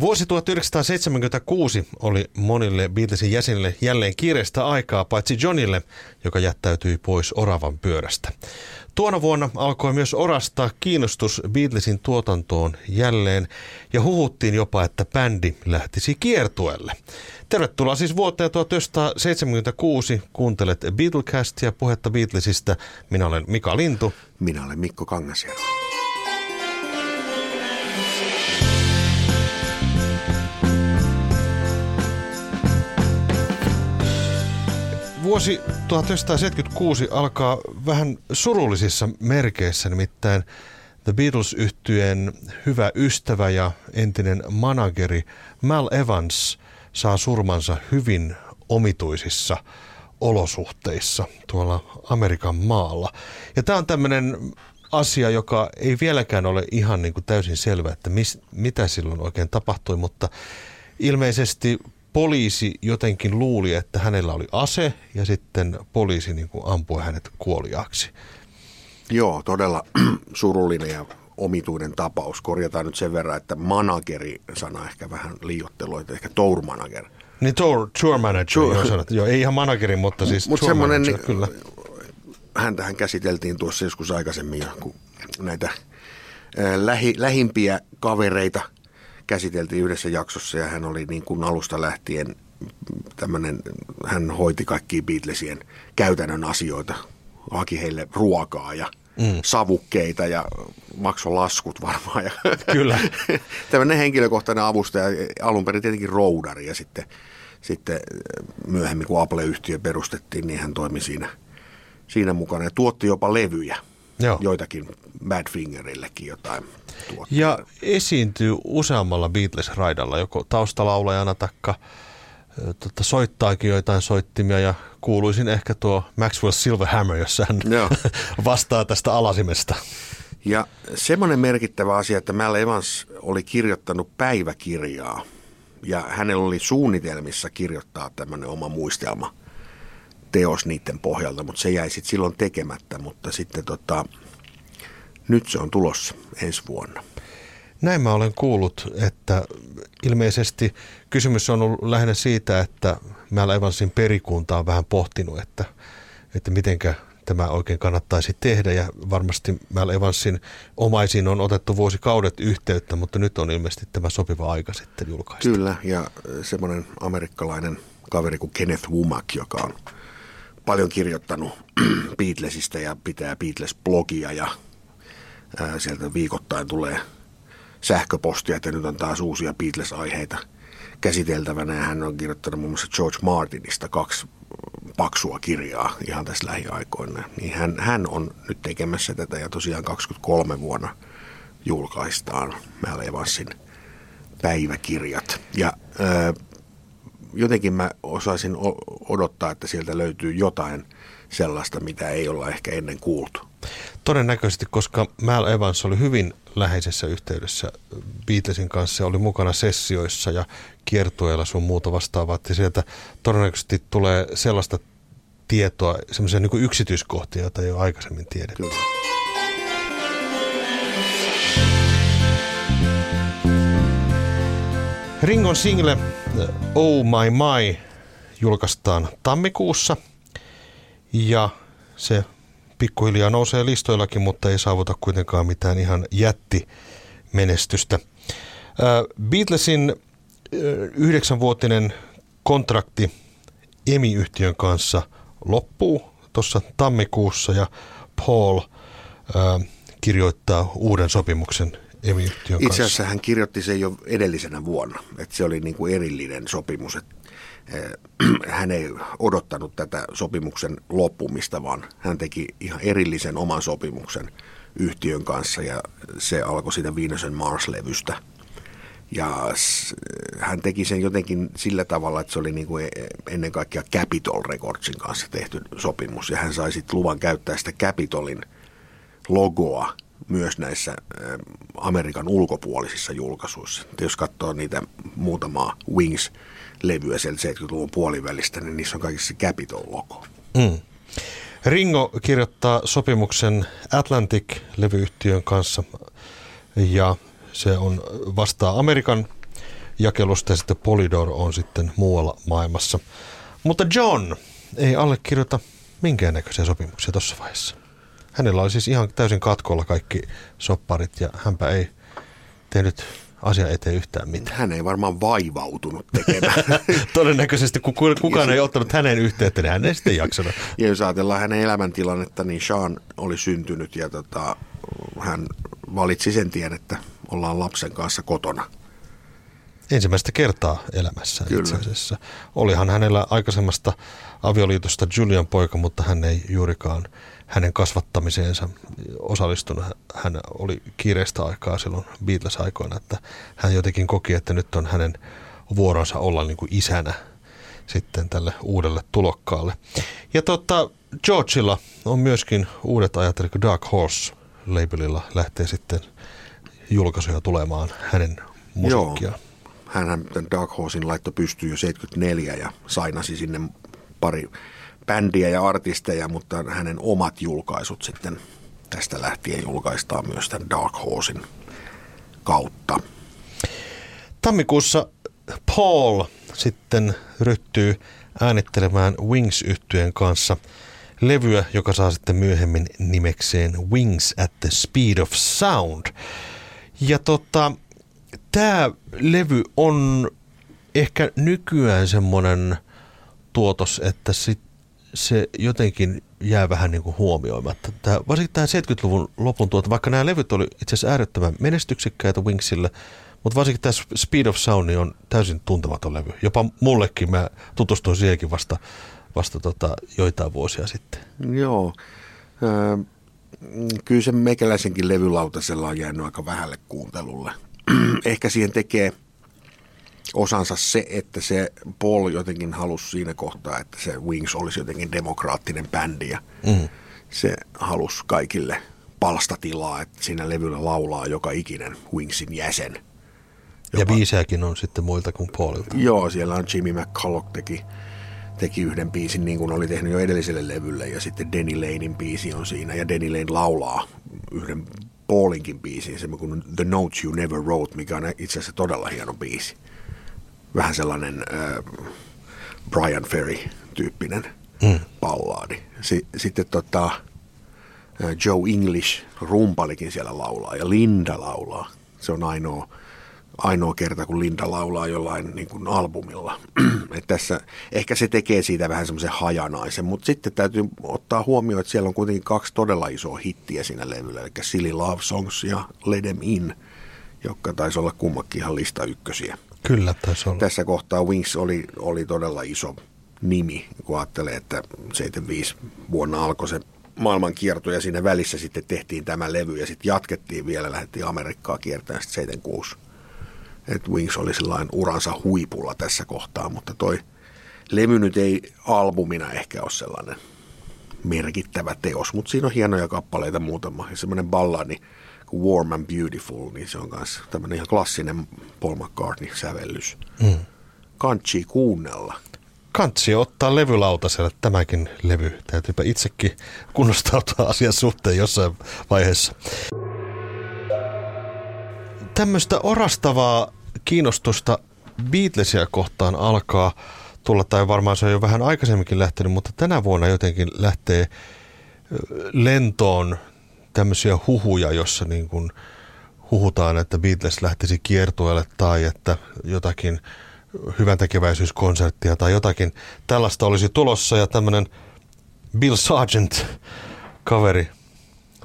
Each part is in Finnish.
Vuosi 1976 oli monille Beatlesin jäsenille jälleen kiireistä aikaa, paitsi Johnille, joka jättäytyi pois oravan pyörästä. Tuona vuonna alkoi myös orastaa kiinnostus Beatlesin tuotantoon jälleen ja huhuttiin jopa, että bändi lähtisi kiertuelle. Tervetuloa siis vuoteen 1976. Kuuntelet Beatlecastia, puhetta Beatlesista. Minä olen Mika Lintu. Minä olen Mikko Kangasjärvi. Vuosi 1976 alkaa vähän surullisissa merkeissä, nimittäin The beatles yhtyeen hyvä ystävä ja entinen manageri Mal Evans saa surmansa hyvin omituisissa olosuhteissa tuolla Amerikan maalla. Ja tämä on tämmöinen asia, joka ei vieläkään ole ihan niin kuin täysin selvä, että mis, mitä silloin oikein tapahtui, mutta ilmeisesti poliisi jotenkin luuli, että hänellä oli ase ja sitten poliisi niin kuin ampui hänet kuoliaksi. Joo, todella surullinen ja omituinen tapaus. Korjataan nyt sen verran, että manageri-sana ehkä vähän liiottelua, että ehkä tour manager. Niin tour, tour manager, tour. Joo, sanot. joo, ei ihan manageri, mutta siis Mut tour semmoinen, manager, kyllä. Häntähän käsiteltiin tuossa joskus aikaisemmin, kun näitä lähi, lähimpiä kavereita – käsiteltiin yhdessä jaksossa ja hän oli niin kuin alusta lähtien tämmöinen, hän hoiti kaikkia Beatlesien käytännön asioita, haki heille ruokaa ja mm. savukkeita ja maksoi laskut varmaan. Ja Kyllä. tämmöinen henkilökohtainen avustaja, alun perin tietenkin roudari ja sitten, sitten myöhemmin kun Apple-yhtiö perustettiin, niin hän toimi siinä, siinä mukana ja tuotti jopa levyjä. Joo. Joitakin Badfingerillekin jotain tuotteita. Ja esiintyy useammalla Beatles-raidalla, joko taustalaulajana takka tota, soittaakin joitain soittimia ja kuuluisin ehkä tuo Maxwell Silverhammer, jossa hän Joo. vastaa tästä alasimesta. Ja semmoinen merkittävä asia, että Mal Evans oli kirjoittanut päiväkirjaa ja hänellä oli suunnitelmissa kirjoittaa tämmöinen oma muistelma teos niiden pohjalta, mutta se jäi sitten silloin tekemättä, mutta sitten tota, nyt se on tulossa ensi vuonna. Näin mä olen kuullut, että ilmeisesti kysymys on ollut lähinnä siitä, että Mal Evansin perikunta on vähän pohtinut, että, että mitenkä tämä oikein kannattaisi tehdä ja varmasti Mal Evansin omaisiin on otettu vuosikaudet yhteyttä, mutta nyt on ilmeisesti tämä sopiva aika sitten julkaista. Kyllä ja semmoinen amerikkalainen kaveri kuin Kenneth Womack, joka on paljon kirjoittanut Beatlesista ja pitää Beatles-blogia ja sieltä viikoittain tulee sähköpostia, että nyt on taas uusia Beatles-aiheita käsiteltävänä. Ja hän on kirjoittanut muun muassa George Martinista kaksi paksua kirjaa ihan tässä lähiaikoina. Niin hän, hän on nyt tekemässä tätä ja tosiaan 23 vuonna julkaistaan Mal Evansin päiväkirjat. Ja ää, jotenkin mä osaisin odottaa, että sieltä löytyy jotain sellaista, mitä ei olla ehkä ennen kuultu. Todennäköisesti, koska Mal Evans oli hyvin läheisessä yhteydessä Beatlesin kanssa oli mukana sessioissa ja kiertueilla sun muuta vastaavaa, että sieltä todennäköisesti tulee sellaista tietoa, semmoisia niin yksityiskohtia, joita ei ole aikaisemmin tiedetty. Kyllä. Ringon single Oh My My julkaistaan tammikuussa ja se pikkuhiljaa nousee listoillakin, mutta ei saavuta kuitenkaan mitään ihan jättimenestystä. Beatlesin yhdeksänvuotinen kontrakti EMI-yhtiön kanssa loppuu tuossa tammikuussa ja Paul kirjoittaa uuden sopimuksen Itse asiassa hän kirjoitti sen jo edellisenä vuonna, että se oli niin kuin erillinen sopimus, että Eh, hän ei odottanut tätä sopimuksen loppumista, vaan hän teki ihan erillisen oman sopimuksen yhtiön kanssa ja se alkoi siitä Viinosen Mars-levystä. Ja hän teki sen jotenkin sillä tavalla, että se oli niin kuin e, ennen kaikkea Capitol Recordsin kanssa tehty sopimus. Ja hän sai sitten luvan käyttää sitä Capitolin logoa myös näissä eh, Amerikan ulkopuolisissa julkaisuissa. Jos katsoo niitä muutamaa Wings – levyä sieltä 70-luvun puolivälistä, niin niissä on kaikissa Capitol-logo. Mm. Ringo kirjoittaa sopimuksen Atlantic-levyyhtiön kanssa ja se on vastaa Amerikan jakelusta ja sitten Polydor on sitten muualla maailmassa. Mutta John ei allekirjoita minkäännäköisiä sopimuksia tuossa vaiheessa. Hänellä oli siis ihan täysin katkolla kaikki sopparit ja hänpä ei tehnyt asia eteen yhtään mitään. Hän ei varmaan vaivautunut tekemään. Todennäköisesti, kun kukaan ei ottanut hänen yhteyttä, niin hän ei sitten jaksanut. Ja jos ajatellaan hänen elämäntilannetta, niin Sean oli syntynyt ja tota, hän valitsi sen tien, että ollaan lapsen kanssa kotona. Ensimmäistä kertaa elämässä Kyllä. itse asiassa. Olihan hänellä aikaisemmasta avioliitosta Julian poika, mutta hän ei juurikaan hänen kasvattamiseensa osallistunut. Hän oli kiireistä aikaa silloin Beatles-aikoina, että hän jotenkin koki, että nyt on hänen vuoronsa olla niin kuin isänä sitten tälle uudelle tulokkaalle. Ja tota, Georgeilla on myöskin uudet ajat, eli Dark Horse-labelilla lähtee sitten julkaisuja tulemaan hänen musiikkia. Joo. Hän Dark Horsein laitto pystyy jo 74 ja sainasi sinne pari bändiä ja artisteja, mutta hänen omat julkaisut sitten tästä lähtien julkaistaan myös tämän Dark Horsein kautta. Tammikuussa Paul sitten ryhtyy äänittelemään wings yhtyeen kanssa levyä, joka saa sitten myöhemmin nimekseen Wings at the Speed of Sound. Ja tota, tämä levy on ehkä nykyään semmoinen tuotos, että sit se jotenkin jää vähän niin kuin huomioimatta. Tämä, varsinkin tämä 70-luvun lopun tuota, vaikka nämä levyt oli itse asiassa äärettömän menestyksekkäitä Wingsille, mutta varsinkin tämä Speed of Sound on täysin tuntematon levy. Jopa mullekin, mä tutustuin siihenkin vasta, vasta tota, joitain vuosia sitten. Joo. Äh, kyllä se meikäläisenkin levylautasella on jäänyt aika vähälle kuuntelulle. Ehkä siihen tekee – osansa se, että se Paul jotenkin halusi siinä kohtaa, että se Wings olisi jotenkin demokraattinen bändi ja mm. se halusi kaikille palstatilaa, että siinä levyllä laulaa joka ikinen Wingsin jäsen. Jopa, ja biisejäkin on sitten muilta kuin Paulilta. Joo, siellä on Jimmy McCulloch teki, teki yhden biisin niin kuin oli tehnyt jo edelliselle levylle ja sitten Danny Lanein biisi on siinä ja Danny Lane laulaa yhden Paulinkin biisin, se kuin The Notes You Never Wrote, mikä on itse asiassa todella hieno biisi vähän sellainen äh, Brian Ferry-tyyppinen mm. ballaadi. S- sitten tota, äh, Joe English rumpalikin siellä laulaa ja Linda laulaa. Se on ainoa, ainoa kerta, kun Linda laulaa jollain niin kuin albumilla. Et tässä, ehkä se tekee siitä vähän semmoisen hajanaisen, mutta sitten täytyy ottaa huomioon, että siellä on kuitenkin kaksi todella isoa hittiä siinä levyllä, eli Silly Love Songs ja Let Them In, jotka taisi olla kummakin ihan lista ykkösiä. Kyllä, taisi olla. Tässä kohtaa Wings oli, oli todella iso nimi, kun ajattelee, että 75 vuonna alkoi se maailmankierto ja siinä välissä sitten tehtiin tämä levy ja sitten jatkettiin vielä, lähdettiin Amerikkaa kiertämään sitten 76. Et Wings oli sellainen uransa huipulla tässä kohtaa, mutta toi levy nyt ei albumina ehkä ole sellainen merkittävä teos, mutta siinä on hienoja kappaleita muutama ja semmoinen balladi, kuin Warm and Beautiful, niin se on myös tämmöinen ihan klassinen Paul McCartney-sävellys. Mm. Kantsi kuunnella. Kantsi ottaa levylautaselle tämäkin levy. Täytyypä itsekin kunnostautua asian suhteen jossain vaiheessa. Tämmöistä orastavaa kiinnostusta Beatlesia kohtaan alkaa tulla, tai varmaan se on jo vähän aikaisemminkin lähtenyt, mutta tänä vuonna jotenkin lähtee lentoon tämmöisiä huhuja, jossa niin kuin huhutaan, että Beatles lähtisi kiertueelle tai että jotakin hyvän tekeväisyyskonserttia tai jotakin tällaista olisi tulossa ja tämmöinen Bill Sargent kaveri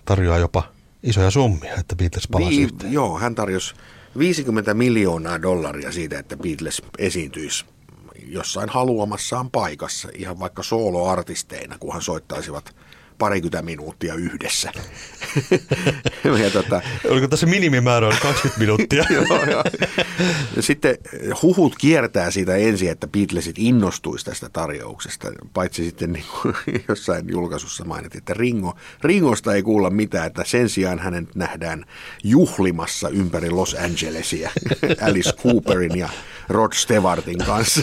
tarjoaa jopa isoja summia, että Beatles palasi Vi- yhteen. Joo, hän tarjosi 50 miljoonaa dollaria siitä, että Beatles esiintyisi jossain haluamassaan paikassa, ihan vaikka soloartisteina, kunhan soittaisivat – parikymmentä minuuttia yhdessä. ja tota, Oliko tässä minimimäärä on 20 minuuttia? joo, joo. Sitten huhut kiertää siitä ensin, että Beatlesit innostuisi tästä tarjouksesta, paitsi sitten niin kuin jossain julkaisussa mainittiin, että Ringo, Ringosta ei kuulla mitään, että sen sijaan hänen nähdään juhlimassa ympäri Los Angelesia Alice Cooperin ja Rod Stewartin kanssa.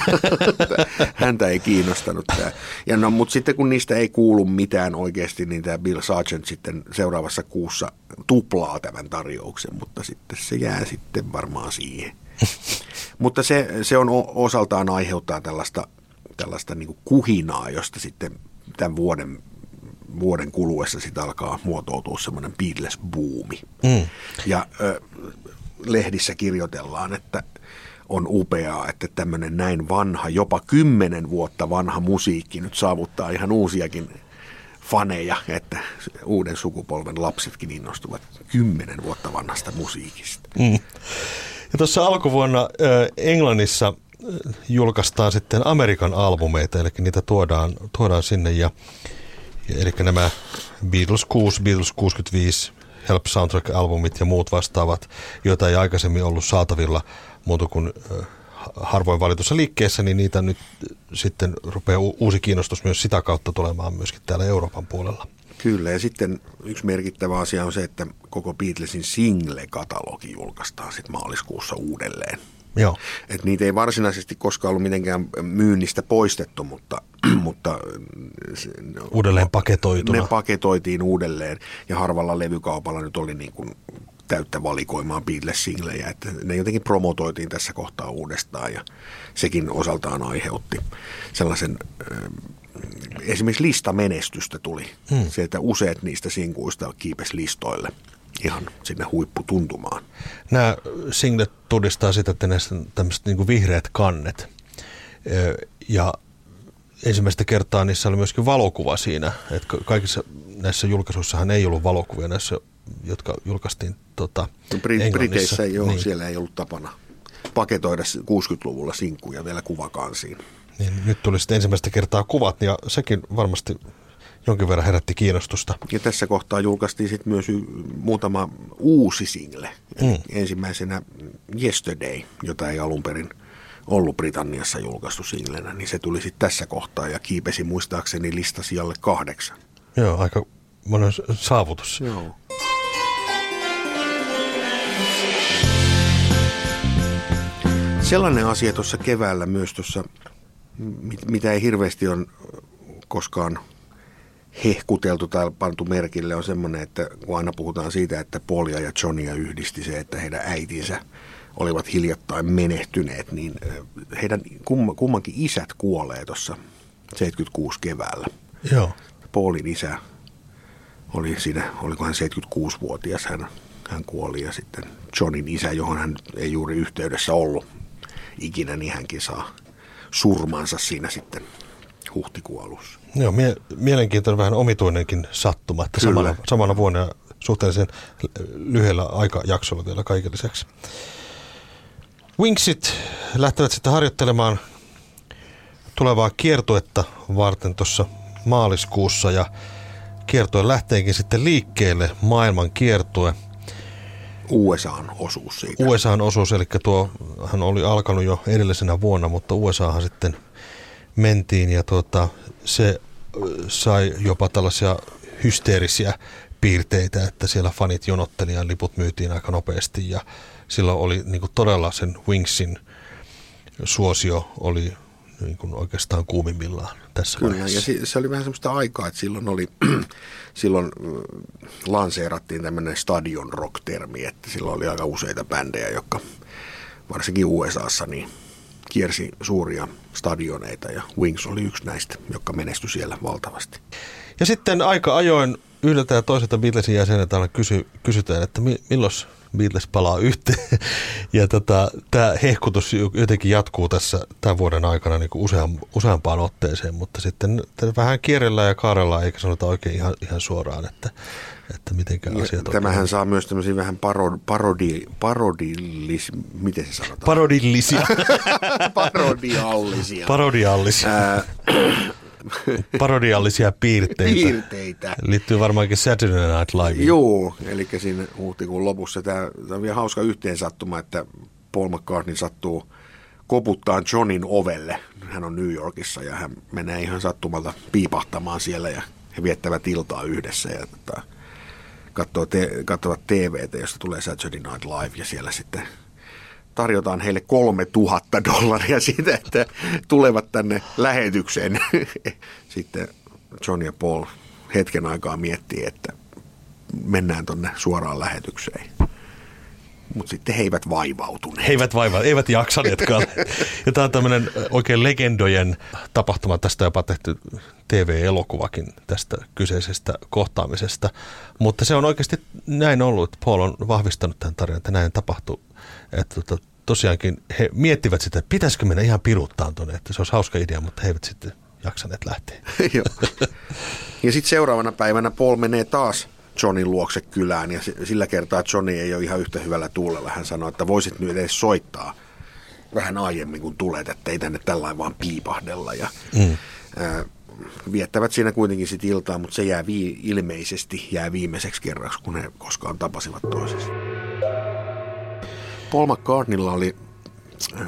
Häntä ei kiinnostanut tämä. Ja no, mutta sitten kun niistä ei kuulu mitään oikeasti, niin tämä Bill Sargent sitten seuraavassa kuussa tuplaa tämän tarjouksen, mutta sitten se jää sitten varmaan siihen. Mutta se, se on osaltaan aiheuttaa tällaista, tällaista niin kuin kuhinaa, josta sitten tämän vuoden, vuoden kuluessa sitten alkaa muotoutua semmoinen Beatles-buumi. Mm. Ja ö, lehdissä kirjoitellaan, että on upeaa, että tämmöinen näin vanha, jopa kymmenen vuotta vanha musiikki nyt saavuttaa ihan uusiakin faneja, että uuden sukupolven lapsetkin innostuvat kymmenen vuotta vanhasta musiikista. Mm. Ja tuossa alkuvuonna Englannissa julkaistaan sitten Amerikan albumeita, eli niitä tuodaan, tuodaan sinne. Ja, ja, eli nämä Beatles 6, Beatles 65, Help Soundtrack-albumit ja muut vastaavat, joita ei aikaisemmin ollut saatavilla muuta kuin harvoin valitussa liikkeessä, niin niitä nyt sitten rupeaa uusi kiinnostus myös sitä kautta tulemaan myöskin täällä Euroopan puolella. Kyllä, ja sitten yksi merkittävä asia on se, että koko Beatlesin single-katalogi julkaistaan sitten maaliskuussa uudelleen. Joo. Et niitä ei varsinaisesti koskaan ollut mitenkään myynnistä poistettu, mutta, mutta uudelleen paketoituna. Ne paketoitiin uudelleen ja harvalla levykaupalla nyt oli niin kuin täyttä valikoimaa Beatles-singlejä, että ne jotenkin promotoitiin tässä kohtaa uudestaan ja sekin osaltaan aiheutti sellaisen esimerkiksi listamenestystä tuli. Hmm. Se, että useat niistä sinkuista kiipesi listoille ihan sinne huipputuntumaan. Nämä singlet todistaa sitä, että näissä tämmöiset niin vihreät kannet ja ensimmäistä kertaa niissä oli myöskin valokuva siinä. Että kaikissa näissä julkaisuissahan ei ollut valokuvia näissä, jotka julkaistiin tota, no, Brit- Briteissä joo, niin. siellä ei ollut tapana paketoida 60-luvulla sinkkuja vielä kuvakansiin. Niin, nyt tuli sitten ensimmäistä kertaa kuvat ja sekin varmasti jonkin verran herätti kiinnostusta. Ja tässä kohtaa julkaistiin sitten myös muutama uusi single. Mm. Ensimmäisenä Yesterday, jota ei alun perin ollut Britanniassa julkaistu singlenä, niin se tuli sitten tässä kohtaa ja kiipesi muistaakseni listasijalle kahdeksan. Joo, aika monen saavutus. Joo. Sellainen asia tuossa keväällä myös tuossa, mitä ei hirveästi ole koskaan hehkuteltu tai pantu merkille, on semmoinen, että kun aina puhutaan siitä, että Paulia ja Johnia yhdisti se, että heidän äitinsä olivat hiljattain menehtyneet, niin heidän kummankin isät kuolee tuossa 76 keväällä. Joo. Paulin isä oli siinä, oliko hän 76-vuotias, hän, hän kuoli ja sitten Johnin isä, johon hän ei juuri yhteydessä ollut ikinä, niin hänkin saa surmansa siinä sitten huhtikuun alussa. Joo, mie- mielenkiintoinen vähän omituinenkin sattuma, että samana, samana vuonna suhteellisen lyhyellä aikajaksolla vielä kaiken lisäksi. Wingsit lähtevät sitten harjoittelemaan tulevaa kiertuetta varten tuossa maaliskuussa ja kiertue lähteekin sitten liikkeelle maailman kiertue. USAn osuus siitä. USAn osuus, eli tuo hän oli alkanut jo edellisenä vuonna, mutta USAhan sitten mentiin ja tuota, se sai jopa tällaisia hysteerisiä piirteitä, että siellä fanit jonotteli ja liput myytiin aika nopeasti ja silloin oli niin todella sen Wingsin suosio oli niin kuin oikeastaan kuumimmillaan tässä Kyllä, vaiheessa. ja se oli vähän semmoista aikaa, että silloin, oli, silloin lanseerattiin tämmöinen stadion rock-termi, että silloin oli aika useita bändejä, jotka varsinkin USAssa niin kiersi suuria stadioneita ja Wings oli yksi näistä, joka menestyi siellä valtavasti. Ja sitten aika ajoin yhdeltä ja toiselta Beatlesin jäseneltä aina kysy, kysytään, että mi, milloin Beatles palaa yhteen. Ja tota, tämä hehkutus jotenkin jatkuu tässä tämän vuoden aikana niin kuin useam, useampaan otteeseen, mutta sitten vähän kierrellään ja kaarellaan eikä sanota oikein ihan, ihan suoraan, että, että miten asiat on. Tämähän saa myös tämmöisiä vähän paro, parodi, parodillis, miten se sanotaan? Parodillisia. Parodiallisia. Parodiallisia. Parodiallisia piirteitä. Piirteitä. Liittyy varmaankin Saturday Night Live. Joo, eli siinä huhtikuun lopussa tämä, tämä on vielä hauska yhteensattuma, että Paul McCartney sattuu koputtaa Johnin ovelle. Hän on New Yorkissa ja hän menee ihan sattumalta piipahtamaan siellä ja he viettävät iltaa yhdessä ja tota, katsoo te, katsovat TVtä, josta tulee Saturday Night Live ja siellä sitten tarjotaan heille 3000 dollaria siitä, että tulevat tänne lähetykseen. Sitten John ja Paul hetken aikaa miettii, että mennään tuonne suoraan lähetykseen. mutta sitten he eivät vaivautuneet. He eivät vaivaa, eivät jaksaneetkaan. ja tämä on tämmöinen oikein legendojen tapahtuma. Tästä jopa tehty TV-elokuvakin tästä kyseisestä kohtaamisesta. Mutta se on oikeasti näin ollut. Paul on vahvistanut tämän tarinan, että näin tapahtuu. Että tota, tosiaankin he miettivät sitä, että pitäisikö mennä ihan piruttaan tuonne, että se olisi hauska idea, mutta he eivät sitten jaksaneet lähteä. ja sitten seuraavana päivänä Paul menee taas Johnin luokse kylään ja sillä kertaa Johnny ei ole ihan yhtä hyvällä tuulella. Hän sanoi, että voisit nyt edes soittaa vähän aiemmin kun tulet, että ei tänne tällainen vaan piipahdella. Ja, mm. ää, viettävät siinä kuitenkin sitten iltaa, mutta se jää vii, ilmeisesti jää viimeiseksi kerraksi, kun he koskaan tapasivat toisesta. Paul McCartneylla oli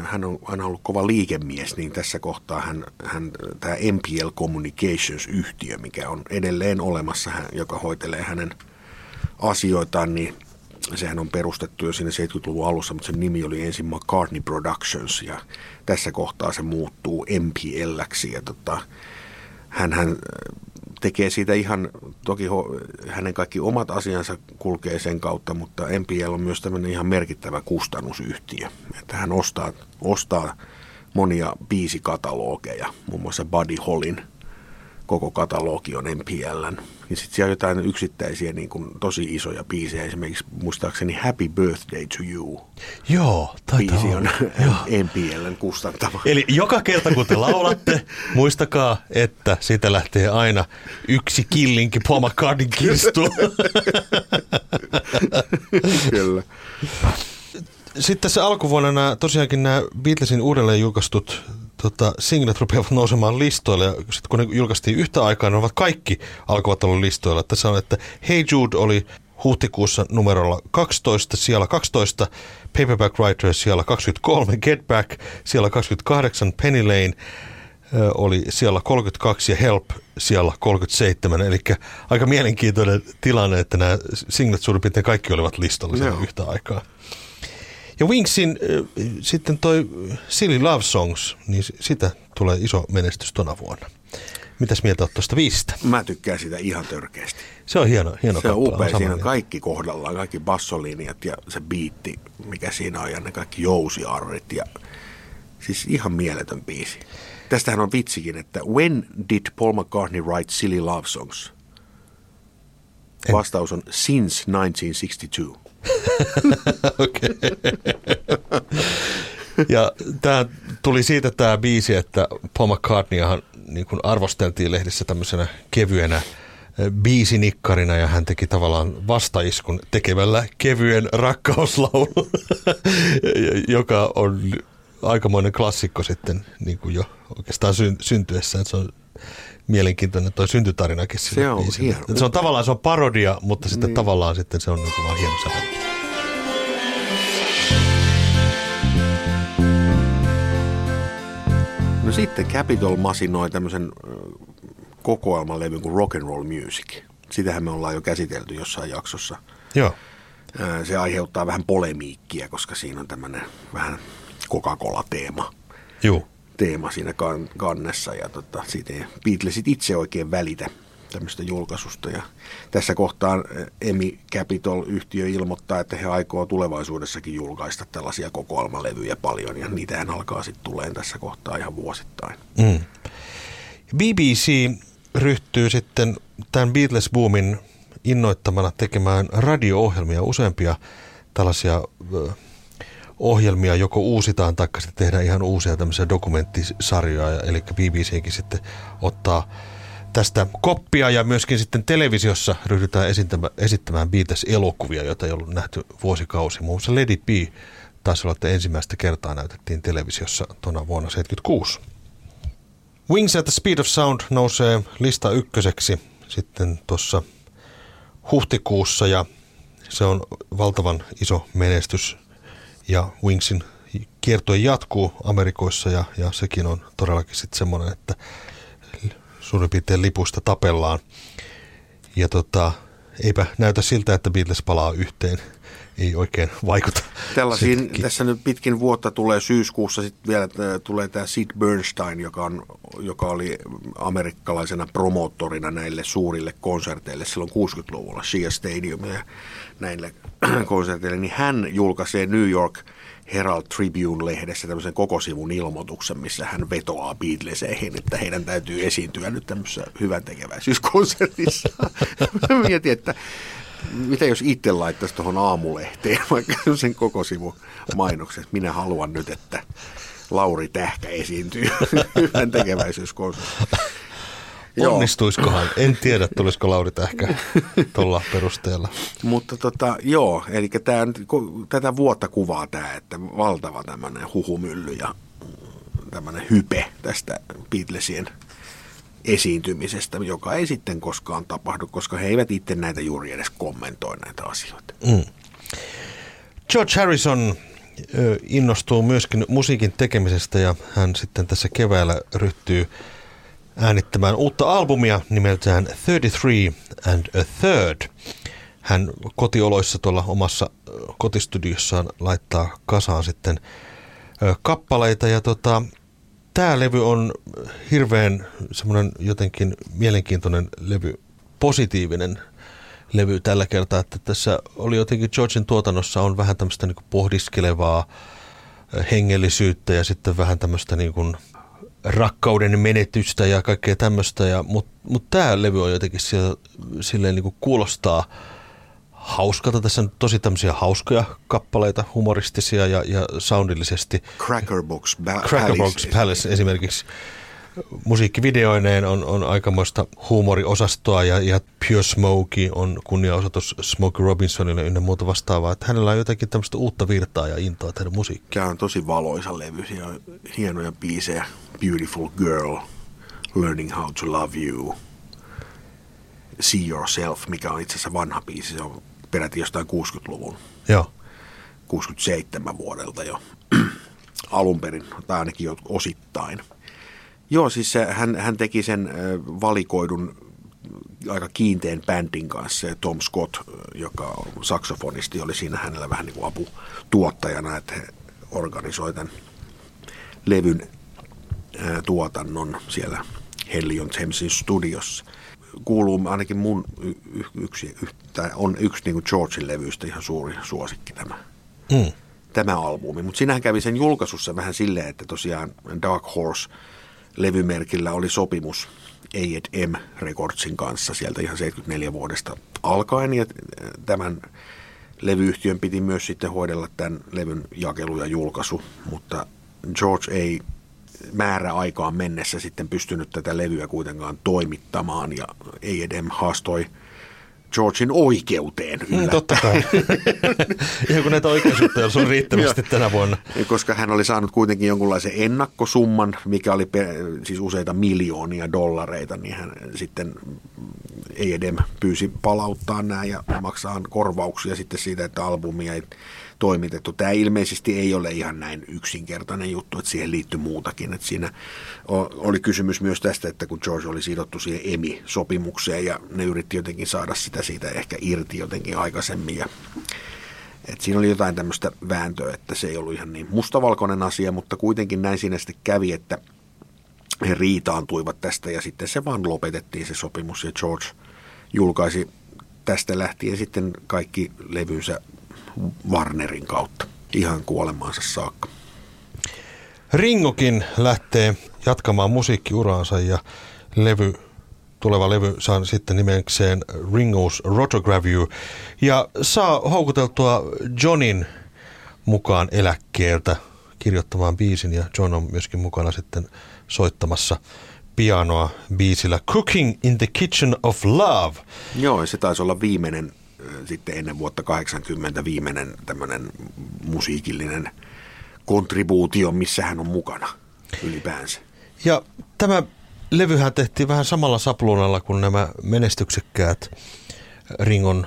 hän on aina ollut kova liikemies, niin tässä kohtaa hän, hän tämä MPL Communications-yhtiö, mikä on edelleen olemassa, hän, joka hoitelee hänen asioitaan, niin sehän on perustettu jo siinä 70-luvun alussa, mutta sen nimi oli ensin McCartney Productions ja tässä kohtaa se muuttuu MPLksi ja tota, hän, hän tekee siitä ihan, toki hänen kaikki omat asiansa kulkee sen kautta, mutta MPL on myös tämmöinen ihan merkittävä kustannusyhtiö. Että hän ostaa, ostaa monia biisikatalogeja, muun muassa Buddy Hollin koko katalogi on MPLn. Ja sitten siellä on jotain yksittäisiä niin kuin, tosi isoja biisejä, esimerkiksi muistaakseni Happy Birthday to You. Joo, Biisi on MPLn kustantama. Eli joka kerta kun te laulatte, muistakaa, että siitä lähtee aina yksi killinki Paul McCartney kirstuun. Kyllä. Sitten tässä alkuvuonna nämä, tosiaankin nämä Beatlesin uudelleen julkaistut tota, singlet rupeavat nousemaan listoille. Ja sitten kun ne julkaistiin yhtä aikaa, ne ovat kaikki alkavat olla listoilla. Tässä on, että Hey Jude oli huhtikuussa numerolla 12, siellä 12, Paperback Writers siellä 23, Get Back siellä 28, Penny Lane oli siellä 32 ja Help siellä 37. Eli aika mielenkiintoinen tilanne, että nämä singlet suurin piirtein kaikki olivat listalla yhtä aikaa. Ja Wingsin äh, sitten toi Silly Love Songs, niin sitä tulee iso menestys tona vuonna. Mitäs mieltä olet tuosta viisistä? Mä tykkään sitä ihan törkeästi. Se on hieno, hieno Se on upea, on siinä on kaikki kohdallaan, kaikki bassolinjat ja se biitti, mikä siinä on, ja ne kaikki jousiarrit. Ja, siis ihan mieletön biisi. Tästähän on vitsikin, että when did Paul McCartney write Silly Love Songs? Vastaus on since 1962. Okei. ja tämä tuli siitä tämä biisi, että Paul McCartneyhan niin arvosteltiin lehdissä tämmöisenä kevyenä biisinikkarina ja hän teki tavallaan vastaiskun tekevällä kevyen rakkauslaulu, joka on aikamoinen klassikko sitten niin kuin jo oikeastaan syntyessä. Että se on mielenkiintoinen tuo syntytarinakin. Se on hieno. Se on tavallaan se on parodia, mutta sitten niin. tavallaan sitten se on niin vaan hieno sävel. No sitten Capitol masinoi tämmöisen kokoelmalevyn kuin Rock and Roll Music. Sitähän me ollaan jo käsitelty jossain jaksossa. Joo. Se aiheuttaa vähän polemiikkia, koska siinä on tämmöinen vähän Coca-Cola-teema. Joo teema siinä kannessa ja tota, siitä ei Beatlesit itse oikein välitä tämmöistä julkaisusta. Ja tässä kohtaa eh, Emi Capital-yhtiö ilmoittaa, että he aikoo tulevaisuudessakin julkaista tällaisia kokoelmalevyjä paljon ja niitähän alkaa sitten tuleen tässä kohtaa ihan vuosittain. Mm. BBC ryhtyy sitten tämän Beatles-boomin innoittamana tekemään radio-ohjelmia, useampia tällaisia ohjelmia joko uusitaan tai sitten tehdään ihan uusia tämmöisiä dokumenttisarjoja, eli BBCkin sitten ottaa tästä koppia ja myöskin sitten televisiossa ryhdytään esittämään, Beatles-elokuvia, joita ei ollut nähty vuosikausi. Muun muassa Lady B taisi olla, että ensimmäistä kertaa näytettiin televisiossa tuona vuonna 1976. Wings at the Speed of Sound nousee lista ykköseksi sitten tuossa huhtikuussa ja se on valtavan iso menestys ja Wingsin kiertue jatkuu Amerikoissa ja, ja sekin on todellakin sitten semmoinen, että suurin piirtein lipuista tapellaan. Ja tota, eipä näytä siltä, että Beatles palaa yhteen. Ei oikein vaikuta. Tällaisiin, tässä nyt pitkin vuotta tulee syyskuussa sitten vielä tulee tämä Sid Bernstein, joka, on, joka oli amerikkalaisena promoottorina näille suurille konserteille silloin 60-luvulla, Shea Stadium ja näille konserteille, niin hän julkaisee New York – Herald Tribune-lehdessä tämmöisen koko sivun ilmoituksen, missä hän vetoaa Beatleseihin, että heidän täytyy esiintyä nyt tämmöisessä hyvän tekeväisyyskonsertissa. Mietin, että mitä jos itse laittaisi tuohon aamulehteen vaikka sen koko sivun mainoksen, minä haluan nyt, että Lauri Tähkä esiintyy hyvän tekeväisyyskonsertissa. Onnistuiskohan? En tiedä, tulisiko Lauri Tähkä tuolla perusteella. Mutta tota, joo, eli tää, tätä vuotta kuvaa tämä, että valtava tämmöinen huhumylly ja tämmöinen hype tästä Beatlesien esiintymisestä, joka ei sitten koskaan tapahdu, koska he eivät itse näitä juuri edes kommentoi näitä asioita. Mm. George Harrison innostuu myöskin musiikin tekemisestä ja hän sitten tässä keväällä ryhtyy äänittämään uutta albumia nimeltään 33 and a Third. Hän kotioloissa tuolla omassa kotistudiossaan laittaa kasaan sitten kappaleita ja tota, tämä levy on hirveän semmoinen jotenkin mielenkiintoinen levy, positiivinen levy tällä kertaa, että tässä oli jotenkin Georgein tuotannossa on vähän tämmöistä niin pohdiskelevaa hengellisyyttä ja sitten vähän tämmöistä niin kuin rakkauden menetystä ja kaikkea tämmöistä. Mutta mut tämä levy on jotenkin siellä, silleen niin kuin kuulostaa hauskalta. Tässä on tosi tämmöisiä hauskoja kappaleita, humoristisia ja, ja soundillisesti. Crackerbox ba- Crackerbox Palace, Palace esimerkiksi musiikkivideoineen on, on aikamoista huumoriosastoa ja, ja Pure Smokey on kunniaosoitus Smokey Robinsonille ynnä muuta vastaavaa. Että hänellä on jotenkin tämmöistä uutta virtaa ja intoa tehdä musiikkia. Tämä on tosi valoisa levy, ja hienoja biisejä. Beautiful Girl, Learning How to Love You, See Yourself, mikä on itse asiassa vanha biisi. Se on peräti jostain 60-luvun. Joo. 67 vuodelta jo alun perin, tai ainakin jo osittain. Joo, siis se, hän, hän teki sen valikoidun aika kiinteän bändin kanssa. Tom Scott, joka on saksofonisti, oli siinä hänellä vähän niin kuin aputuottajana, että he organisoi tämän levyn ää, tuotannon siellä Hellion Thamesin studiossa. Kuuluu ainakin mun yksi, y- on yksi niin Georgein levyistä ihan suuri suosikki tämä. Mm. Tämä albumi, mutta sinähän kävi sen julkaisussa vähän silleen, että tosiaan Dark Horse – levymerkillä oli sopimus A&M Recordsin kanssa sieltä ihan 74 vuodesta alkaen ja tämän levyyhtiön piti myös sitten hoidella tämän levyn jakelu ja julkaisu, mutta George ei määrä aikaan mennessä sitten pystynyt tätä levyä kuitenkaan toimittamaan ja A&M haastoi – Georgein oikeuteen. Mm, totta kai. Ihan kun näitä oikeusjuttuja on riittävästi tänä vuonna. Koska hän oli saanut kuitenkin jonkunlaisen ennakkosumman, mikä oli siis useita miljoonia dollareita, niin hän sitten EDM pyysi palauttaa nämä ja maksaa korvauksia sitten siitä, että albumia ei toimitettu. Tämä ilmeisesti ei ole ihan näin yksinkertainen juttu, että siihen liittyy muutakin. Että siinä oli kysymys myös tästä, että kun George oli sidottu siihen EMI-sopimukseen ja ne yritti jotenkin saada sitä siitä ehkä irti jotenkin aikaisemmin. Ja et siinä oli jotain tämmöistä vääntöä, että se ei ollut ihan niin mustavalkoinen asia, mutta kuitenkin näin siinä sitten kävi, että he riitaantuivat tästä ja sitten se vaan lopetettiin se sopimus ja George julkaisi tästä lähtien sitten kaikki levynsä Warnerin kautta ihan kuolemaansa saakka. Ringokin lähtee jatkamaan musiikkiuraansa ja levy, tuleva levy saa sitten nimekseen Ringo's Rotogravure ja saa houkuteltua Johnin mukaan eläkkeeltä kirjoittamaan biisin ja John on myöskin mukana sitten soittamassa pianoa biisillä Cooking in the Kitchen of Love. Joo, se taisi olla viimeinen sitten ennen vuotta 80 viimeinen tämmöinen musiikillinen kontribuutio, missä hän on mukana ylipäänsä. Ja tämä levyhän tehtiin vähän samalla sapluunalla kuin nämä menestyksekkäät Ringon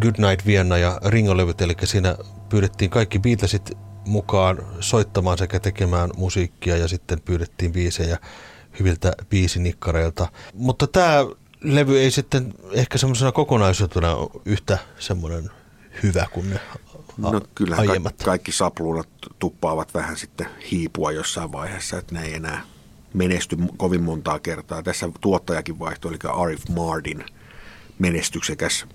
Good Night Vienna ja Ringo-levyt, eli siinä pyydettiin kaikki Beatlesit mukaan soittamaan sekä tekemään musiikkia ja sitten pyydettiin biisejä hyviltä biisinikkareilta. Mutta tämä levy ei sitten ehkä semmoisena kokonaisuutena ole yhtä semmoinen hyvä kuin ne No kyllähän aiemmat. kaikki, kaikki sapluunat tuppaavat vähän sitten hiipua jossain vaiheessa, että ne ei enää menesty kovin montaa kertaa. Tässä tuottajakin vaihtoi, eli Arif Mardin menestyksekäs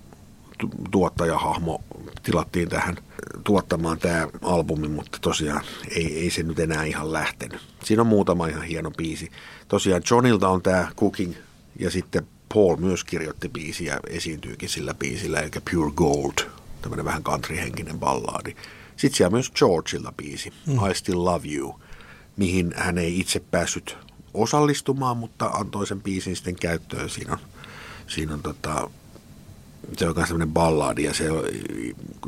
tuottajahahmo tilattiin tähän tuottamaan tämä albumi, mutta tosiaan ei, ei se nyt enää ihan lähtenyt. Siinä on muutama ihan hieno biisi. Tosiaan Johnilta on tämä Cooking ja sitten Paul myös kirjoitti biisiä, esiintyykin sillä biisillä, eli Pure Gold, tämmöinen vähän country-henkinen ballaadi. Sitten siellä myös Georgeilla biisi, mm. I Still Love You, mihin hän ei itse päässyt osallistumaan, mutta antoi sen biisin sitten käyttöön. Siinä on, siinä on tota, se on myös sellainen balladi ja se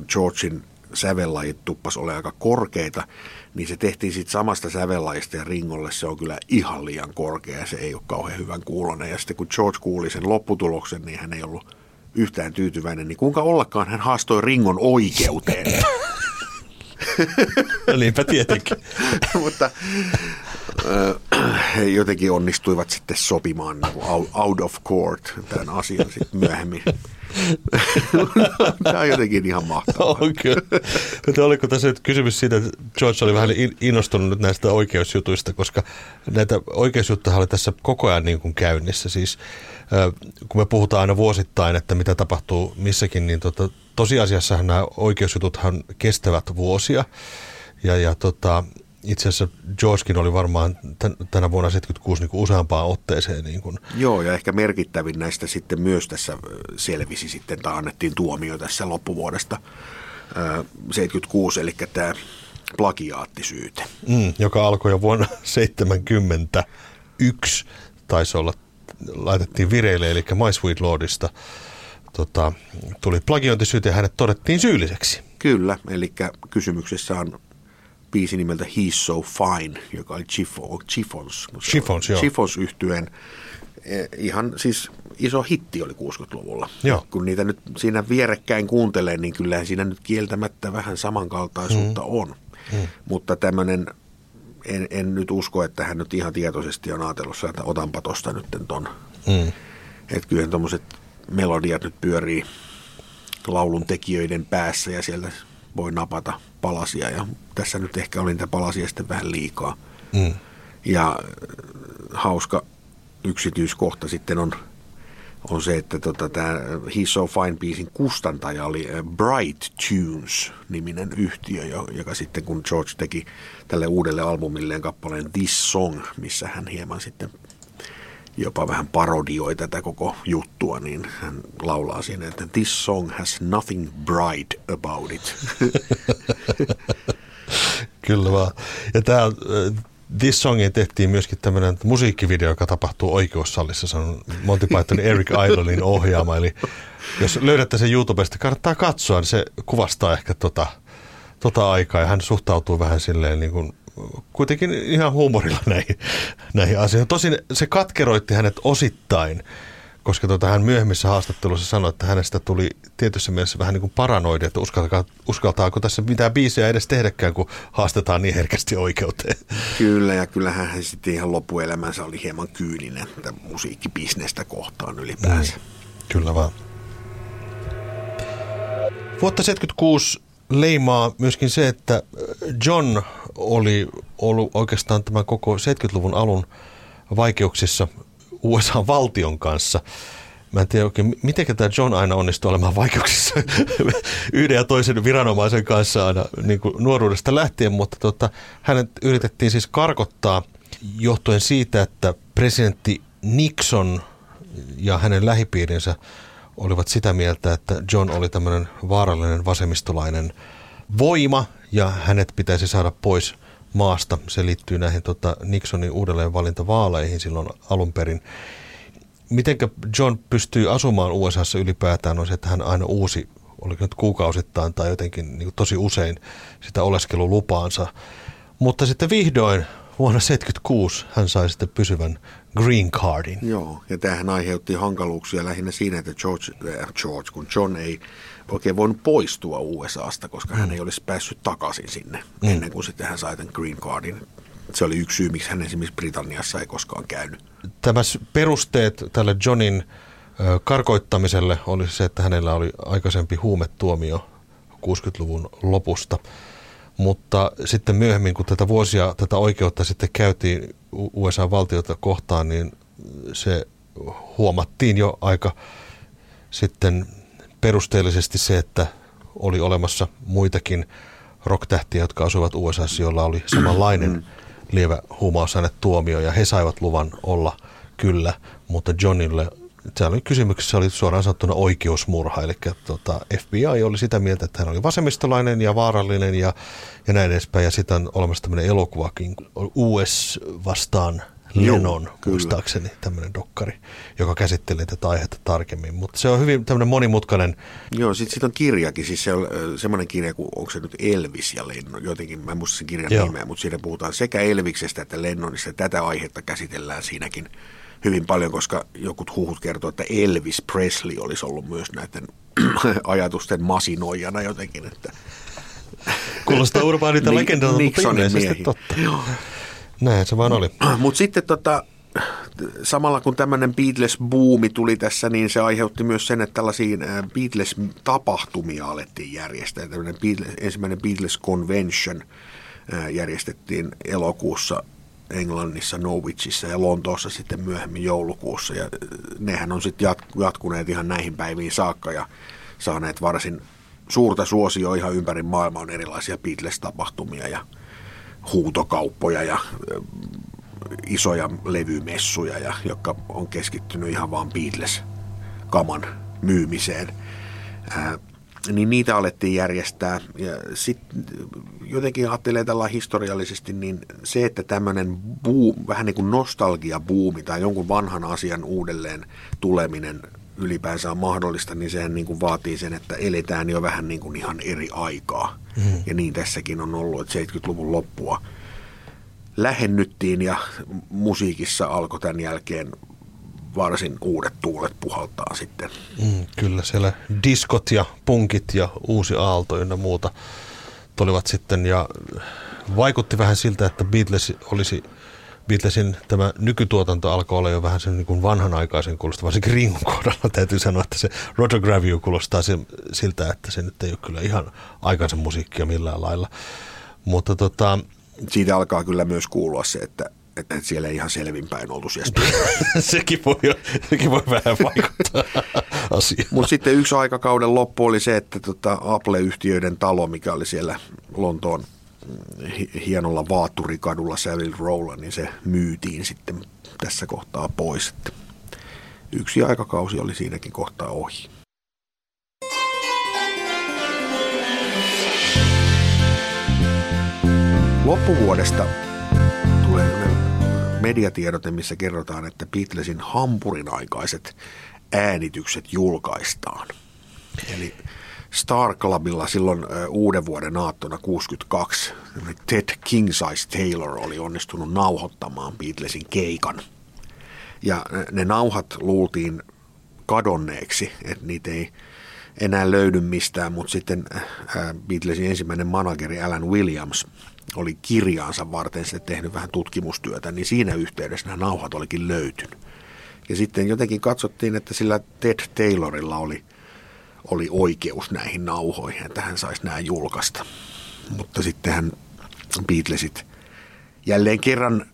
Georgein sävellajit tuppas ole aika korkeita, niin se tehtiin sitten samasta sävellajista ja Ringolle se on kyllä ihan liian korkea ja se ei ole kauhean hyvän kuulonen. Ja sitten kun George kuuli sen lopputuloksen, niin hän ei ollut yhtään tyytyväinen, niin kuinka ollakaan hän haastoi Ringon oikeuteen. No niinpä tietenkin. Mutta he jotenkin onnistuivat sitten sopimaan niin out of court tämän asian sitten myöhemmin. Tämä on jotenkin ihan mahtavaa. On kyllä. Mutta oliko tässä nyt kysymys siitä, että George oli vähän innostunut nyt näistä oikeusjutuista, koska näitä oikeusjuttuja oli tässä koko ajan niin kuin käynnissä. Siis kun me puhutaan aina vuosittain, että mitä tapahtuu missäkin, niin tota, tosiasiassahan nämä oikeusjututhan kestävät vuosia. Ja, ja tota, itse asiassa Georgekin oli varmaan tänä vuonna 76 niin kuin useampaan otteeseen. Niin kuin. Joo, ja ehkä merkittävin näistä sitten myös tässä selvisi sitten, tai annettiin tuomio tässä loppuvuodesta 76, eli tämä plagiaattisyyte. Mm, joka alkoi jo vuonna 71, taisi olla, laitettiin vireille, eli My Sweet Lordista tota, tuli plagiointisyyte ja hänet todettiin syylliseksi. Kyllä, eli kysymyksessä on biisi nimeltä He's So Fine, joka oli Chiffons. Chiffons, joo. Chiffons yhtyen e, ihan siis iso hitti oli 60-luvulla. Joo. Kun niitä nyt siinä vierekkäin kuuntelee, niin kyllähän siinä nyt kieltämättä vähän samankaltaisuutta mm. on. Mm. Mutta tämmöinen, en, en nyt usko, että hän nyt ihan tietoisesti on ajatellut että otanpa tosta nyt ton. Mm. Että kyllähän tuommoiset melodiat nyt pyörii laulun tekijöiden päässä ja siellä voi napata palasia ja tässä nyt ehkä oli niitä palasia sitten vähän liikaa. Mm. Ja äh, hauska yksityiskohta sitten on, on se, että tota, tämä He's So Fine biisin kustantaja oli äh, Bright Tunes-niminen yhtiö, joka sitten kun George teki tälle uudelle albumilleen kappaleen This Song, missä hän hieman sitten jopa vähän parodioi tätä koko juttua, niin hän laulaa siinä, että this song has nothing bright about it. Kyllä vaan. Ja tämä äh, This Songin tehtiin myöskin tämmöinen musiikkivideo, joka tapahtuu oikeussallissa. Se on Monty Pythonin Eric Idlein ohjaama. Eli jos löydätte sen YouTubesta, kannattaa katsoa, niin se kuvastaa ehkä tota, tota aikaa. Ja hän suhtautuu vähän silleen niin kuin kuitenkin ihan huumorilla näihin, näihin asioihin. Tosin se katkeroitti hänet osittain, koska tota, hän myöhemmissä haastattelussa sanoi, että hänestä tuli tietyssä mielessä vähän niin kuin paranoidi, että uskaltaako, uskaltaako tässä mitään biisejä edes tehdäkään, kun haastetaan niin herkästi oikeuteen. Kyllä, ja kyllähän hän sitten ihan loppuelämänsä oli hieman kyyninen että musiikkibisnestä kohtaan ylipäänsä. Mm, kyllä vaan. Vuotta 76 leimaa myöskin se, että John oli ollut oikeastaan tämän koko 70-luvun alun vaikeuksissa USA-valtion kanssa. Mä en tiedä oikein, miten tämä John aina onnistui olemaan vaikeuksissa yhden ja toisen viranomaisen kanssa aina niin kuin nuoruudesta lähtien, mutta tota, hänet yritettiin siis karkottaa johtuen siitä, että presidentti Nixon ja hänen lähipiirinsä olivat sitä mieltä, että John oli tämmöinen vaarallinen vasemmistolainen voima ja hänet pitäisi saada pois maasta. Se liittyy näihin tota, Nixonin uudelleenvalintavaaleihin silloin alun perin. Mitenkä John pystyy asumaan USAssa ylipäätään on se, että hän aina uusi, oliko nyt kuukausittain tai jotenkin niin tosi usein sitä oleskelulupaansa. Mutta sitten vihdoin vuonna 1976 hän sai sitten pysyvän green cardin. Joo, ja tämähän aiheutti hankaluuksia lähinnä siinä, että George, äh, George kun John ei oikein voinut poistua USAsta, koska mm. hän ei olisi päässyt takaisin sinne mm. ennen kuin sitten hän sai tämän green cardin. Se oli yksi syy, miksi hän esimerkiksi Britanniassa ei koskaan käynyt. Tämä perusteet tälle Johnin karkoittamiselle oli se, että hänellä oli aikaisempi huumetuomio 60-luvun lopusta. Mutta sitten myöhemmin, kun tätä vuosia tätä oikeutta sitten käytiin USA-valtiota kohtaan, niin se huomattiin jo aika sitten perusteellisesti se, että oli olemassa muitakin rocktähtiä, jotka asuivat USA, joilla oli samanlainen mm. lievä tuomio ja he saivat luvan olla kyllä, mutta Johnille se oli kysymyksessä oli suoraan sanottuna oikeusmurha, eli tota, FBI oli sitä mieltä, että hän oli vasemmistolainen ja vaarallinen ja, ja näin edespäin, ja sitten on olemassa tämmöinen elokuvakin, US vastaan Lennon, Joo, muistaakseni, tämmöinen dokkari, joka käsittelee tätä aihetta tarkemmin. Mutta se on hyvin tämmöinen monimutkainen. Joo, sitten sit on kirjakin, siis se on semmoinen kirja, kuin onko se nyt Elvis ja Lennon, jotenkin, mä en muista sen kirjan Joo. nimeä, mutta siinä puhutaan sekä Elviksestä että Lennonista, tätä aihetta käsitellään siinäkin hyvin paljon, koska jokut huhut kertoo, että Elvis Presley olisi ollut myös näiden ajatusten masinoijana jotenkin, että Kuulostaa urbaanilta legendalta, mutta ilmeisesti totta. Joo. Näin se vaan oli. Mutta sitten tota, samalla kun tämmöinen Beatles-buumi tuli tässä, niin se aiheutti myös sen, että tällaisia Beatles-tapahtumia alettiin järjestää. Tämmöinen Beatles, ensimmäinen Beatles Convention järjestettiin elokuussa Englannissa, Norwichissa ja Lontoossa sitten myöhemmin joulukuussa. Ja nehän on sitten jatkuneet ihan näihin päiviin saakka ja saaneet varsin suurta suosioa ihan ympäri maailmaa on erilaisia Beatles-tapahtumia ja huutokauppoja ja isoja levymessuja, ja, jotka on keskittynyt ihan vaan Beatles-kaman myymiseen. Ää, niin niitä alettiin järjestää. Ja sitten jotenkin ajattelee tällä historiallisesti, niin se, että tämmöinen vähän niin kuin nostalgiabuumi tai jonkun vanhan asian uudelleen tuleminen ylipäänsä on mahdollista, niin sehän niin kuin vaatii sen, että eletään jo vähän niin kuin ihan eri aikaa. Mm. Ja niin tässäkin on ollut, että 70-luvun loppua lähennyttiin ja musiikissa alkoi tämän jälkeen varsin uudet tuulet puhaltaa sitten. Mm, kyllä siellä diskot ja punkit ja uusi aalto ynnä muuta tulivat sitten ja vaikutti vähän siltä, että Beatles olisi Beatlesin tämä nykytuotanto alkoi olla jo vähän sen niin kuin vanhanaikaisen kuulosta, varsinkin Ringon kohdalla täytyy sanoa, että se Rotogravio kuulostaa siltä, että se nyt ei ole kyllä ihan aikansa musiikkia millään lailla. Mutta tota, Siitä alkaa kyllä myös kuulua se, että että siellä ei ihan selvinpäin oltu siellä sekin, voi, sekin voi vähän vaikuttaa asiaan. Mutta sitten yksi aikakauden loppu oli se, että tota Apple-yhtiöiden talo, mikä oli siellä Lontoon hienolla Vaatturikadulla Savile Rowlla, niin se myytiin sitten tässä kohtaa pois. Että yksi aikakausi oli siinäkin kohtaa ohi. Loppuvuodesta tulee mediatiedote, missä kerrotaan, että Beatlesin hampurin aikaiset äänitykset julkaistaan. Eli Star Clubilla silloin uuden vuoden aattona 62 Ted King Size Taylor oli onnistunut nauhoittamaan Beatlesin keikan. Ja ne nauhat luultiin kadonneeksi, että niitä ei enää löydy mistään, mutta sitten Beatlesin ensimmäinen manageri Alan Williams oli kirjaansa varten sitten tehnyt vähän tutkimustyötä, niin siinä yhteydessä nämä nauhat olikin löytynyt. Ja sitten jotenkin katsottiin, että sillä Ted Taylorilla oli – oli oikeus näihin nauhoihin, että hän saisi nämä julkaista. Mutta sitten hän Beatlesit jälleen kerran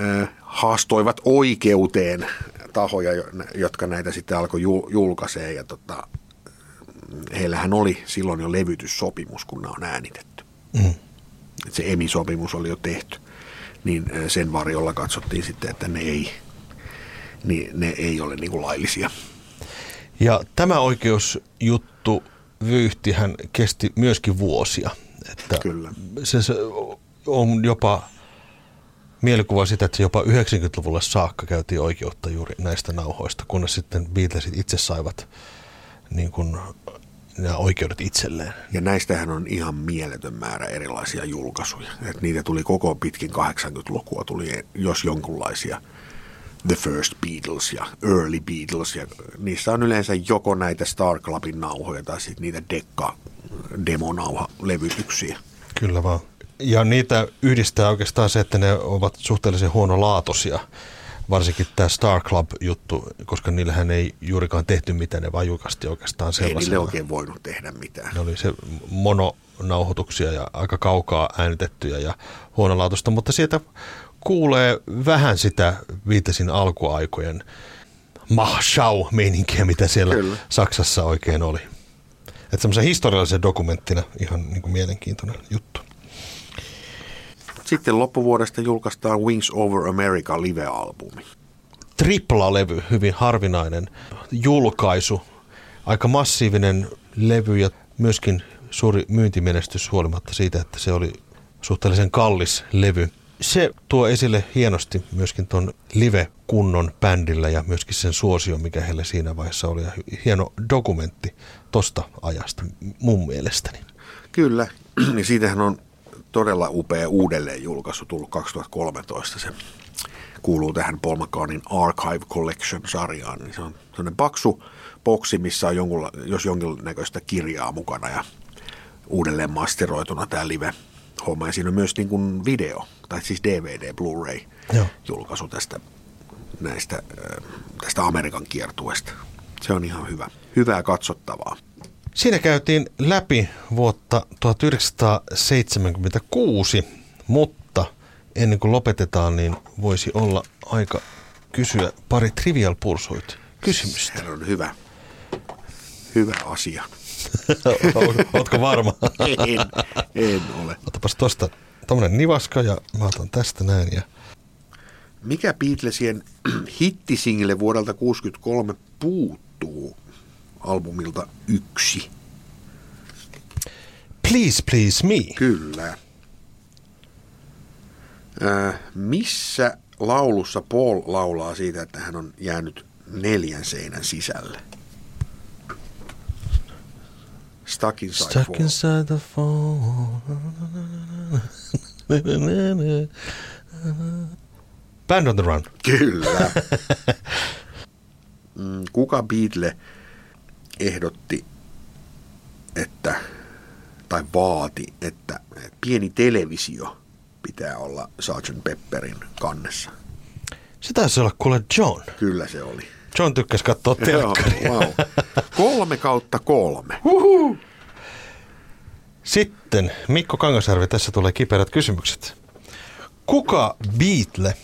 äh, haastoivat oikeuteen tahoja, jotka näitä sitten alkoi julkaisee ja tota, heillähän oli silloin jo levytyssopimus, kun nämä on äänitetty. Mm. Et se emisopimus oli jo tehty, niin sen varjolla katsottiin sitten, että ne ei, niin ne ei ole niin kuin laillisia. Ja tämä oikeusjuttu vyyhtihän kesti myöskin vuosia. Että Kyllä. Se, se on jopa mielikuva sitä, että jopa 90-luvulle saakka käytiin oikeutta juuri näistä nauhoista, kunnes sitten Beatlesit itse saivat niin kuin, nämä oikeudet itselleen. Ja näistähän on ihan mieletön määrä erilaisia julkaisuja. Et niitä tuli koko pitkin 80-lukua, tuli jos jonkunlaisia – The First Beatles ja Early Beatles. Ja niissä on yleensä joko näitä Star Clubin nauhoja tai sitten niitä dekka demonauha-levytyksiä. Kyllä vaan. Ja niitä yhdistää oikeastaan se, että ne ovat suhteellisen huonolaatuisia. varsinkin tämä Star Club-juttu, koska niillähän ei juurikaan tehty mitään, ne vaan julkaistiin oikeastaan sellaisella. Ei niille oikein voinut tehdä mitään. Ne oli se mononauhoituksia ja aika kaukaa äänitettyjä ja huonolaatusta, mutta sieltä kuulee vähän sitä viitesin alkuaikojen mahshau-meininkiä, mitä siellä Kyllä. Saksassa oikein oli. Että semmoisen historiallisen dokumenttina ihan niin kuin mielenkiintoinen juttu. Sitten loppuvuodesta julkaistaan Wings Over America live-albumi. Tripla-levy, hyvin harvinainen julkaisu. Aika massiivinen levy ja myöskin suuri myyntimenestys huolimatta siitä, että se oli suhteellisen kallis levy. Se tuo esille hienosti myöskin tuon live-kunnon bändillä ja myöskin sen suosio, mikä heille siinä vaiheessa oli. Ja hieno dokumentti tosta ajasta mun mielestäni. Kyllä, niin siitähän on todella upea uudelleen julkaisu tullut 2013. Se kuuluu tähän Paul McCartneyn Archive Collection-sarjaan. Niin se on sellainen paksu boksi, missä on jonkunla, jos jonkinnäköistä kirjaa mukana ja uudelleen masteroituna tämä live homma. Ja siinä on myös niin kuin video, tai siis DVD, Blu-ray Joo. julkaisu tästä, näistä, tästä Amerikan kiertueesta. Se on ihan hyvä. Hyvää katsottavaa. Siinä käytiin läpi vuotta 1976, mutta ennen kuin lopetetaan, niin voisi olla aika kysyä pari Trivial Pursuit kysymystä. Se on hyvä. Hyvä asia. Ootko varma? en, en ole. Otapas tuosta tuommoinen nivaska ja mä otan tästä näin. Ja... Mikä Beatlesien hittisingle vuodelta 1963 puuttuu albumilta yksi? Please, please me. Kyllä. Äh, missä laulussa Paul laulaa siitä, että hän on jäänyt neljän seinän sisälle? Stuck inside Stuck fall. inside the fall. Band on the run. Kyllä. Mm, kuka Beatle ehdotti, että, tai vaati, että pieni televisio pitää olla Sgt. Pepperin kannessa? Se taisi olla kuule John. Kyllä se oli. John tykkäsi katsoa telkkaria. wow. Kolme kautta kolme. Uhuh. Sitten Mikko Kangasarvi, tässä tulee kiperät kysymykset. Kuka Beatle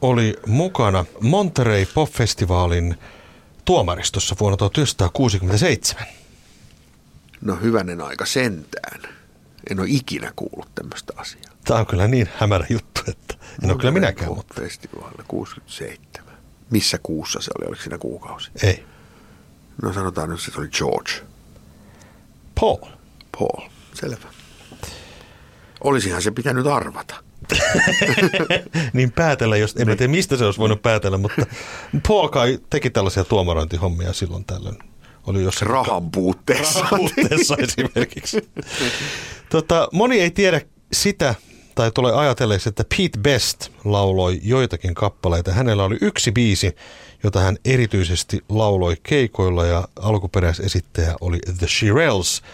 oli mukana Monterey Pop-festivaalin tuomaristossa vuonna 1967? No hyvänen aika sentään. En ole ikinä kuullut tämmöistä asiaa. Tämä on kyllä niin hämärä juttu, että en Monterey ole kyllä minäkään. Pop-festivaalilla 67. Missä kuussa se oli? Oliko siinä kuukausi? Ei. No sanotaan nyt, että se oli George. Paul. Paul. Selvä. Olisihan se pitänyt arvata. niin päätellä, jos en tiedä mistä se olisi voinut päätellä, mutta Paul kai teki tällaisia tuomarointihommia silloin tällöin. Oli jossain rahan puutteessa. Rahan puutteessa esimerkiksi. tota, moni ei tiedä sitä, tai tulee ajatelleeksi, että Pete Best lauloi joitakin kappaleita. Hänellä oli yksi biisi, jota hän erityisesti lauloi keikoilla ja alkuperäisesittäjä oli The Shirelles –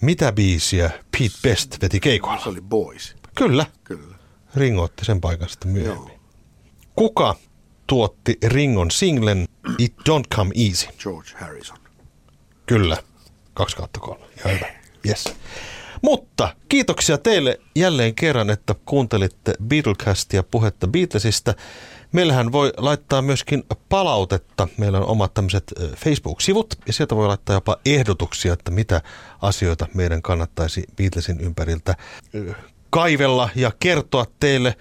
mitä biisiä Pete Best veti keikoilla? Se oli Boys. Kyllä. Kyllä. Ringo otti sen paikan sitten myöhemmin. Joo. Kuka tuotti Ringon singlen It Don't Come Easy? George Harrison. Kyllä. 2 kautta 3. Ihan hyvä. Yes. Mutta kiitoksia teille jälleen kerran, että kuuntelitte Beatlecastia puhetta Beatlesista. Meillähän voi laittaa myöskin palautetta. Meillä on omat tämmöiset Facebook-sivut ja sieltä voi laittaa jopa ehdotuksia, että mitä asioita meidän kannattaisi Beatlesin ympäriltä kaivella ja kertoa teille.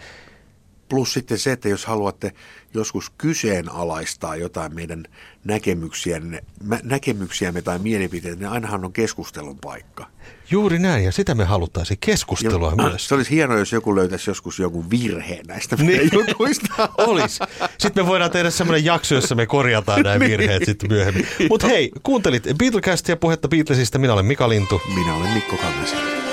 Plus sitten se, että jos haluatte joskus kyseenalaistaa jotain meidän näkemyksiämme, näkemyksiämme tai mielipiteitä, niin ainahan on keskustelun paikka. Juuri näin, ja sitä me haluttaisiin keskustelua ja, myös. Se olisi hienoa, jos joku löytäisi joskus joku virheen näistä niin. jutuista. olisi. Sitten me voidaan tehdä semmoinen jakso, jossa me korjataan nämä niin. virheet sitten myöhemmin. Mutta hei, kuuntelit Beatlecastia puhetta Beatlesista. Minä olen Mika Lintu. Minä olen Mikko Kangasella.